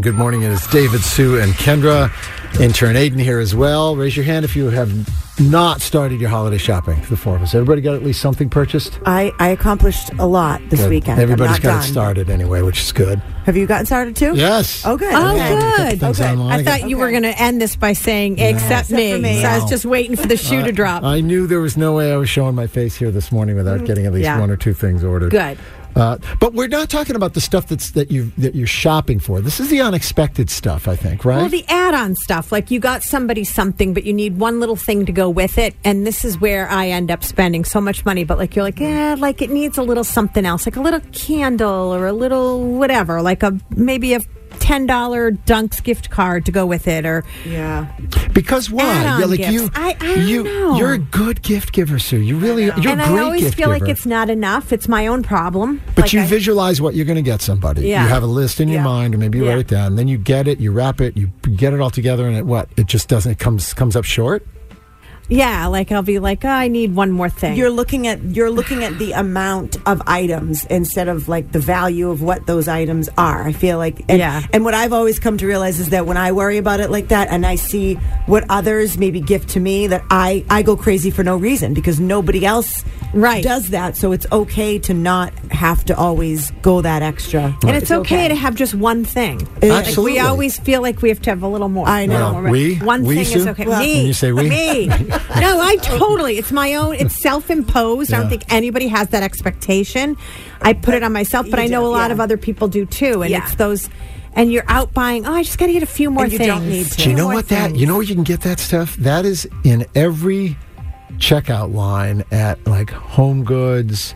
Good morning. It is David, Sue, and Kendra. Intern Aiden here as well. Raise your hand if you have not started your holiday shopping. The four of us. Everybody got at least something purchased? I, I accomplished a lot this Good. weekend. Everybody's I'm got not it started anyway, which is good. Have you gotten started too? Yes. Oh, good. Oh, Okay. good. Things Okay. online. I thought you were going to end this by saying, except, Except me. for me. So I was just waiting for the shoe to drop. I knew there was no way I was showing my face here this morning without mm. getting at least Yeah. one or two things ordered. Good. Uh, but we're not talking about the stuff that's that you that you're shopping for. This is the unexpected stuff, I think, right? Well, the add on stuff, like you got somebody something, but you need one little thing to go with it. And this is where I end up spending so much money. But like, you're like, yeah, like it needs a little something else, like a little candle or a little whatever, like a maybe a $10 Dunks gift card to go with it. Or Yeah. because why? Yeah, like gifts. you, I- I don't you, know. you're a good gift giver, Sue. You really, you're and a great I always gift feel giver. like it's not enough. It's my own problem. But Like you I- visualize what you're going to get somebody. Yeah. You have a list in your Yeah. mind, or maybe you Yeah. write it down. Then you get it, you wrap it, you get it all together, and it what? It just doesn't. It comes comes up short. Yeah, like I'll be like, oh, I need one more thing. You're looking at you're looking at the amount of items instead of like the value of what those items are. I feel like and, Yeah. and what I've always come to realize is that when I worry about it like that and I see what others maybe gift to me that I I go crazy for no reason because nobody else Right. does that. So it's okay to not have to always go that extra. and it's okay, to have just one thing. Yeah. Like Absolutely. we always feel like we have to have a little more. I know. Well, more. we- one we, thing Sue? is okay. Well- me. When you say we? me. no, I totally. It's my own. It's self-imposed. I don't think anybody has that expectation. I put it on myself, but I know do, a lot yeah. of other people do too. And Yeah. it's those. And you're out buying. Oh, I just got to get a few more And you things. don't need to. Do you know more what that? You know where you can get that stuff? That is in every checkout line at like Home Goods.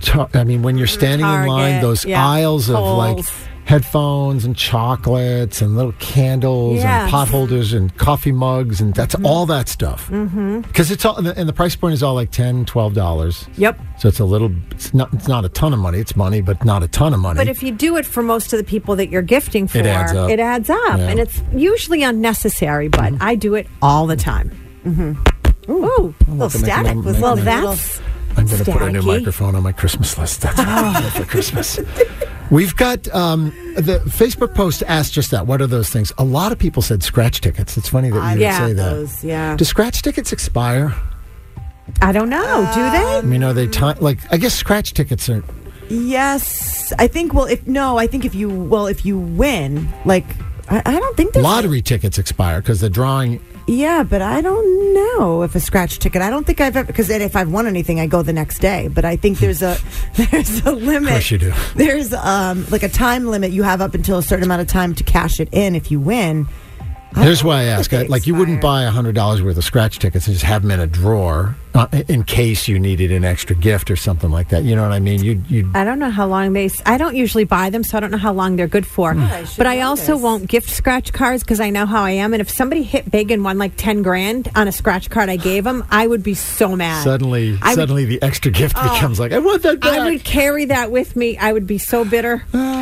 Ta- I mean, when you're mm-hmm. standing in line, those yeah, aisles of like Kohl's. Headphones and chocolates and little candles Yes. and potholders and coffee mugs and that's all that stuff. Mm-hmm. Because it's all and the, and the price point is all like 10 dollars. Yep. So it's a little. It's not. It's not a ton of money. It's money, but not a ton of money. But if you do it for most of the people that you're gifting for, It adds up. it adds up. Yeah. and it's usually unnecessary. But I do it all the time. Mm-hmm. Ooh, A little static was well, that's I'm going to put a new microphone on my Christmas list. That's what I'm gonna do for Christmas. We've got um, the Facebook post asked just that. What are those things? A lot of people said scratch tickets. It's funny that you would Yeah. say that. Those, yeah. Do scratch tickets expire? I don't know. do they? I mean, are they time? Like, I guess scratch tickets are. Yes, I think. Well, if no, I think if you well, if you win, like I, I don't think there's Lottery tickets expire because the drawing. Yeah, but I don't know if a scratch ticket. I don't think I've ever because if I've won anything, I go the next day. But I think there's a there's a limit. Of course you do. There's um like a time limit. You have up until a certain amount of time to cash it in if you win. Here's why I ask. they Like, you wouldn't buy hundred dollars worth of scratch tickets and just have them in a drawer uh, in case you needed an extra gift or something like that. You know what I mean? You you I don't know how long they. I don't usually buy them, so I don't know how long they're good for. I but I also this. won't gift scratch cards because I know how I am. And if somebody hit big and won like ten grand on a scratch card I gave them, I would be so mad. suddenly I would- suddenly the extra gift becomes like I want that back. I would carry that with me. I would be so bitter.